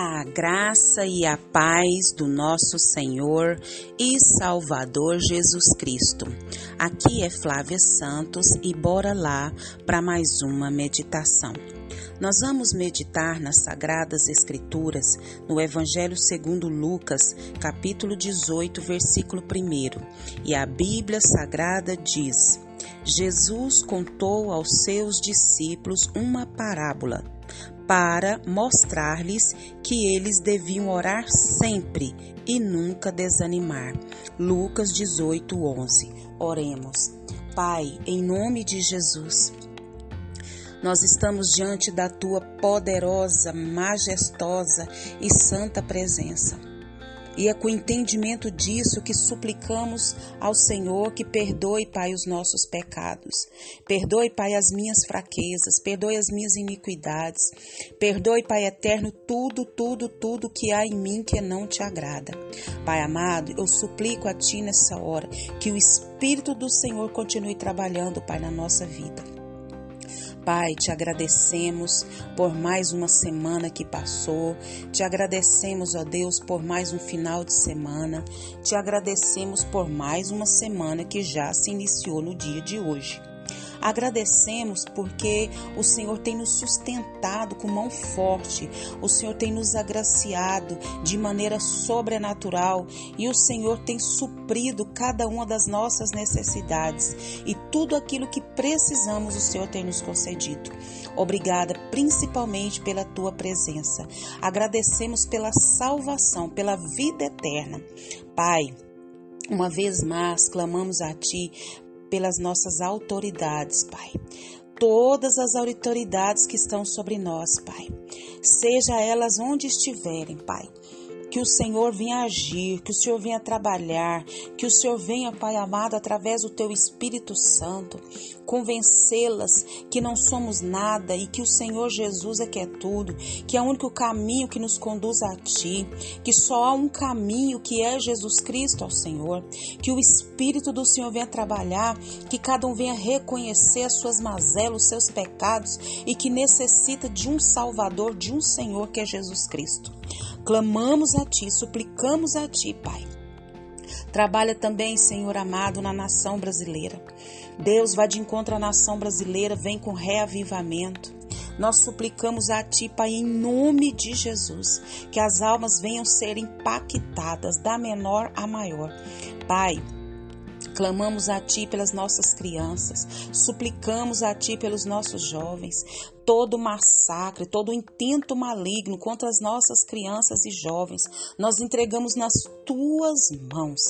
A graça e a paz do nosso Senhor e Salvador Jesus Cristo. Aqui é Flávia Santos e bora lá para mais uma meditação. Nós vamos meditar nas Sagradas Escrituras, no Evangelho segundo Lucas, capítulo 18, versículo 1. E a Bíblia Sagrada diz: Jesus contou aos seus discípulos uma parábola para mostrar-lhes que eles deviam orar sempre e nunca desanimar. Lucas 18, 11. Oremos. Pai, em nome de Jesus, nós estamos diante da tua poderosa, majestosa e santa presença. E é com entendimento disso que suplicamos ao Senhor que perdoe, Pai, os nossos pecados. Perdoe, Pai, as minhas fraquezas. Perdoe as minhas iniquidades. Perdoe, Pai eterno, tudo, tudo, tudo que há em mim que não te agrada. Pai amado, eu suplico a Ti nessa hora que o Espírito do Senhor continue trabalhando, Pai, na nossa vida. Pai, te agradecemos por mais uma semana que passou, te agradecemos, ó Deus, por mais um final de semana, te agradecemos por mais uma semana que já se iniciou no dia de hoje. Agradecemos porque o Senhor tem nos sustentado com mão forte, o Senhor tem nos agraciado de maneira sobrenatural e o Senhor tem suprido cada uma das nossas necessidades e tudo aquilo que precisamos o Senhor tem nos concedido. Obrigada principalmente pela tua presença. Agradecemos pela salvação, pela vida eterna. Pai, uma vez mais clamamos a Ti pelas nossas autoridades, Pai. Todas as autoridades que estão sobre nós, Pai. Seja elas onde estiverem, Pai que o Senhor venha agir, que o Senhor venha trabalhar, que o Senhor venha, Pai amado, através do teu Espírito Santo, convencê-las que não somos nada e que o Senhor Jesus é que é tudo, que é o único caminho que nos conduz a Ti, que só há um caminho que é Jesus Cristo ao Senhor, que o Espírito do Senhor venha trabalhar, que cada um venha reconhecer as suas mazelas, os seus pecados e que necessita de um Salvador, de um Senhor que é Jesus Cristo. Clamamos a Ti, suplicamos a Ti, Pai. Trabalha também, Senhor amado, na nação brasileira. Deus vai de encontro à nação brasileira, vem com reavivamento. Nós suplicamos a Ti, Pai, em nome de Jesus, que as almas venham ser impactadas da menor a maior. Pai, Clamamos a Ti pelas nossas crianças, suplicamos a Ti pelos nossos jovens, todo massacre, todo intento maligno contra as nossas crianças e jovens, nós entregamos nas tuas mãos.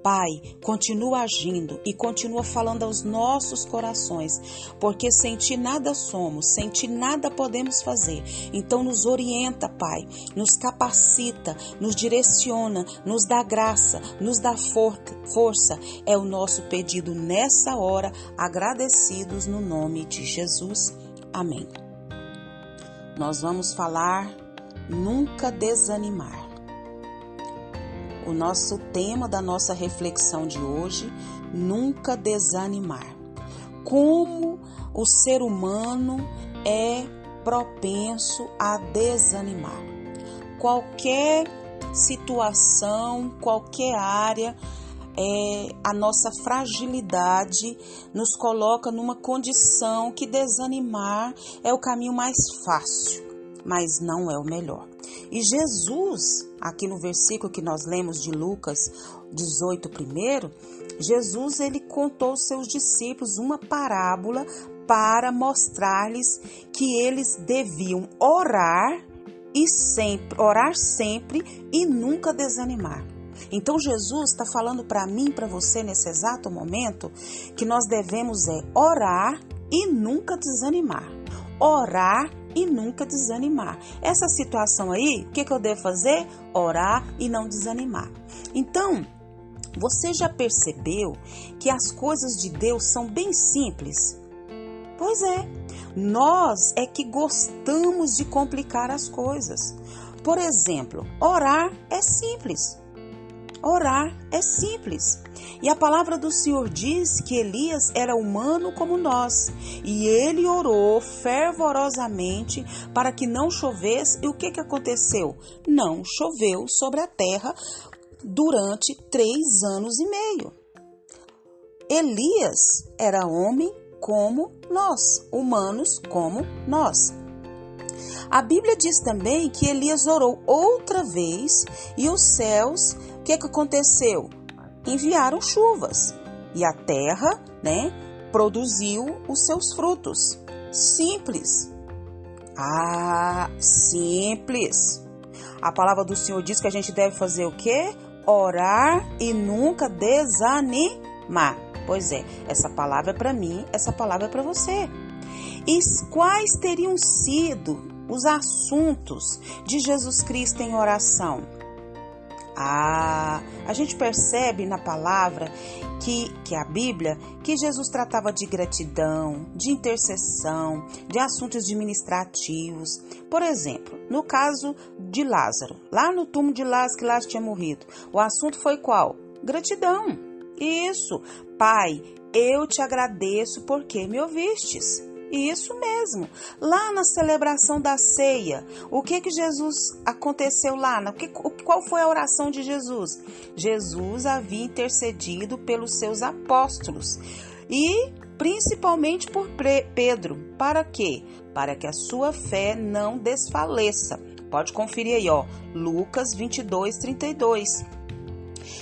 Pai, continua agindo e continua falando aos nossos corações, porque sem ti nada somos, sem ti nada podemos fazer. Então nos orienta, Pai, nos capacita, nos direciona, nos dá graça, nos dá for força. É o nosso pedido nessa hora, agradecidos no nome de Jesus. Amém nós vamos falar nunca desanimar. O nosso tema da nossa reflexão de hoje, nunca desanimar. Como o ser humano é propenso a desanimar. Qualquer situação, qualquer área, é, a nossa fragilidade nos coloca numa condição que desanimar é o caminho mais fácil, mas não é o melhor. E Jesus, aqui no versículo que nós lemos de Lucas 18 primeiro, Jesus ele contou aos seus discípulos uma parábola para mostrar-lhes que eles deviam orar e sempre orar sempre e nunca desanimar. Então Jesus está falando para mim, para você nesse exato momento, que nós devemos é orar e nunca desanimar. Orar e nunca desanimar. Essa situação aí, o que, que eu devo fazer? Orar e não desanimar. Então, você já percebeu que as coisas de Deus são bem simples? Pois é, nós é que gostamos de complicar as coisas. Por exemplo, orar é simples. Orar é simples. E a palavra do Senhor diz que Elias era humano como nós, e ele orou fervorosamente para que não chovesse. E o que, que aconteceu? Não choveu sobre a terra durante três anos e meio. Elias era homem como nós, humanos como nós. A Bíblia diz também que Elias orou outra vez e os céus, que, que aconteceu? Enviaram chuvas e a terra, né, produziu os seus frutos. Simples. Ah, simples. A palavra do Senhor diz que a gente deve fazer o quê? Orar e nunca desanimar. Pois é, essa palavra é para mim, essa palavra é para você. E quais teriam sido os assuntos de Jesus Cristo em oração? Ah, a gente percebe na palavra que, que a Bíblia que Jesus tratava de gratidão, de intercessão, de assuntos administrativos. Por exemplo, no caso de Lázaro, lá no túmulo de Lázaro que Lázaro tinha morrido, o assunto foi qual? Gratidão. Isso, Pai, eu te agradeço porque me ouvistes. Isso mesmo. Lá na celebração da ceia, o que que Jesus aconteceu lá? Qual foi a oração de Jesus? Jesus havia intercedido pelos seus apóstolos e principalmente por Pedro. Para quê? Para que a sua fé não desfaleça. Pode conferir aí, ó, Lucas 22, 32.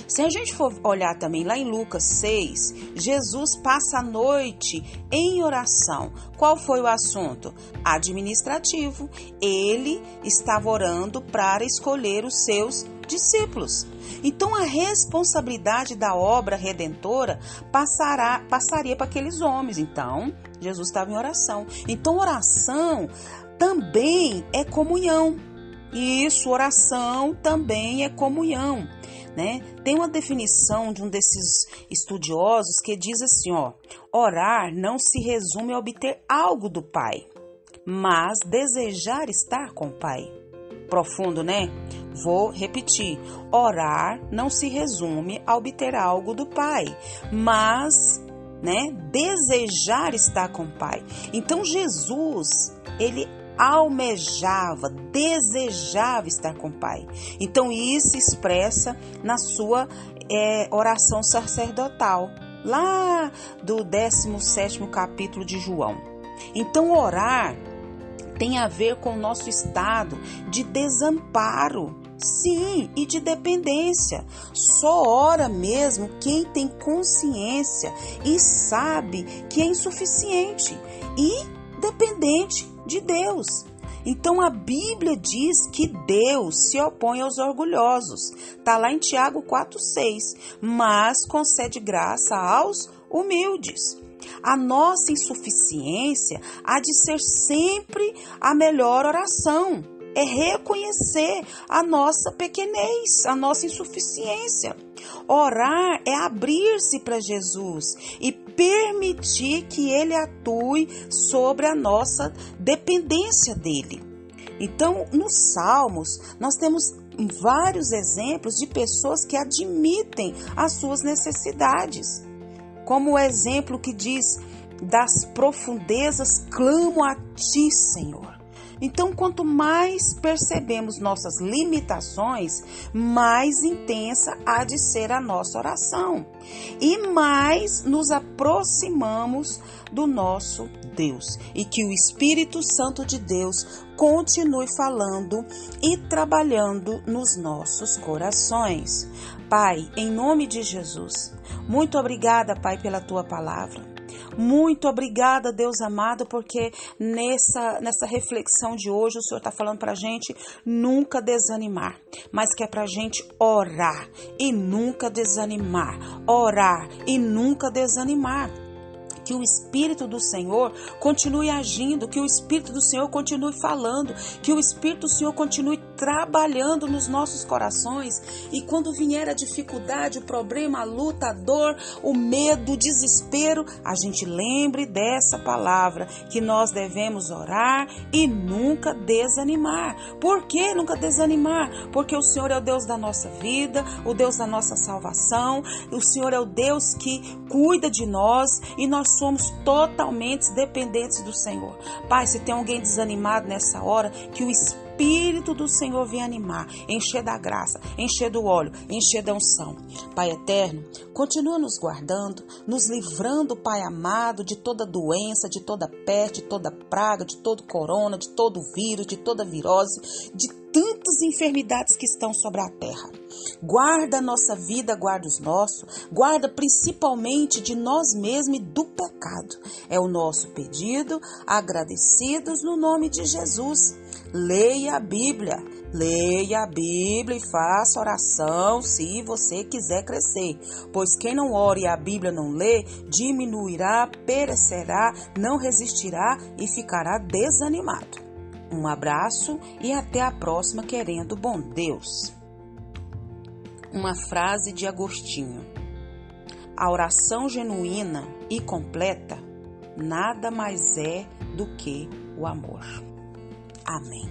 Se a gente for olhar também lá em Lucas 6, Jesus passa a noite em oração. Qual foi o assunto? Administrativo. Ele estava orando para escolher os seus discípulos. Então a responsabilidade da obra redentora passará, passaria para aqueles homens. Então, Jesus estava em oração. Então, oração também é comunhão. Isso, oração também é comunhão. Né? Tem uma definição de um desses estudiosos que diz assim, ó: orar não se resume a obter algo do Pai, mas desejar estar com o Pai. Profundo, né? Vou repetir. Orar não se resume a obter algo do Pai, mas né, desejar estar com o Pai. Então Jesus, ele almejava, desejava estar com o Pai. Então isso expressa na sua é, oração sacerdotal, lá do 17 capítulo de João. Então orar tem a ver com o nosso estado de desamparo, sim, e de dependência. Só ora mesmo quem tem consciência e sabe que é insuficiente e dependente de Deus. Então a Bíblia diz que Deus se opõe aos orgulhosos. Está lá em Tiago 4,6. Mas concede graça aos humildes. A nossa insuficiência há de ser sempre a melhor oração. É reconhecer a nossa pequenez, a nossa insuficiência. Orar é abrir-se para Jesus e permitir que ele atue sobre a nossa dependência dele. Então, nos Salmos, nós temos vários exemplos de pessoas que admitem as suas necessidades. Como o exemplo que diz: Das profundezas clamo a ti, Senhor. Então, quanto mais percebemos nossas limitações, mais intensa há de ser a nossa oração e mais nos aproximamos do nosso Deus. E que o Espírito Santo de Deus continue falando e trabalhando nos nossos corações. Pai, em nome de Jesus, muito obrigada, Pai, pela tua palavra. Muito obrigada, Deus amado, porque nessa, nessa reflexão de hoje o Senhor está falando para a gente nunca desanimar, mas que é para a gente orar e nunca desanimar, orar e nunca desanimar que o Espírito do Senhor continue agindo, que o Espírito do Senhor continue falando, que o Espírito do Senhor continue trabalhando nos nossos corações e quando vier a dificuldade, o problema, a luta, a dor, o medo, o desespero, a gente lembre dessa palavra que nós devemos orar e nunca desanimar. Por que nunca desanimar? Porque o Senhor é o Deus da nossa vida, o Deus da nossa salvação, o Senhor é o Deus que cuida de nós e nós somos totalmente dependentes do Senhor. Pai, se tem alguém desanimado nessa hora, que o Espírito do Senhor vem animar, encher da graça, encher do óleo, encher da unção. Pai eterno, continua nos guardando, nos livrando, Pai amado, de toda doença, de toda peste, de toda praga, de todo corona, de todo vírus, de toda virose, de tantas enfermidades que estão sobre a terra. Guarda a nossa vida, guarda os nossos, guarda principalmente de nós mesmos e do pecado. É o nosso pedido, agradecidos no nome de Jesus. Leia a Bíblia, leia a Bíblia e faça oração se você quiser crescer. Pois quem não ora e a Bíblia não lê, diminuirá, perecerá, não resistirá e ficará desanimado. Um abraço e até a próxima, querendo bom Deus. Uma frase de Agostinho: A oração genuína e completa nada mais é do que o amor. Amém.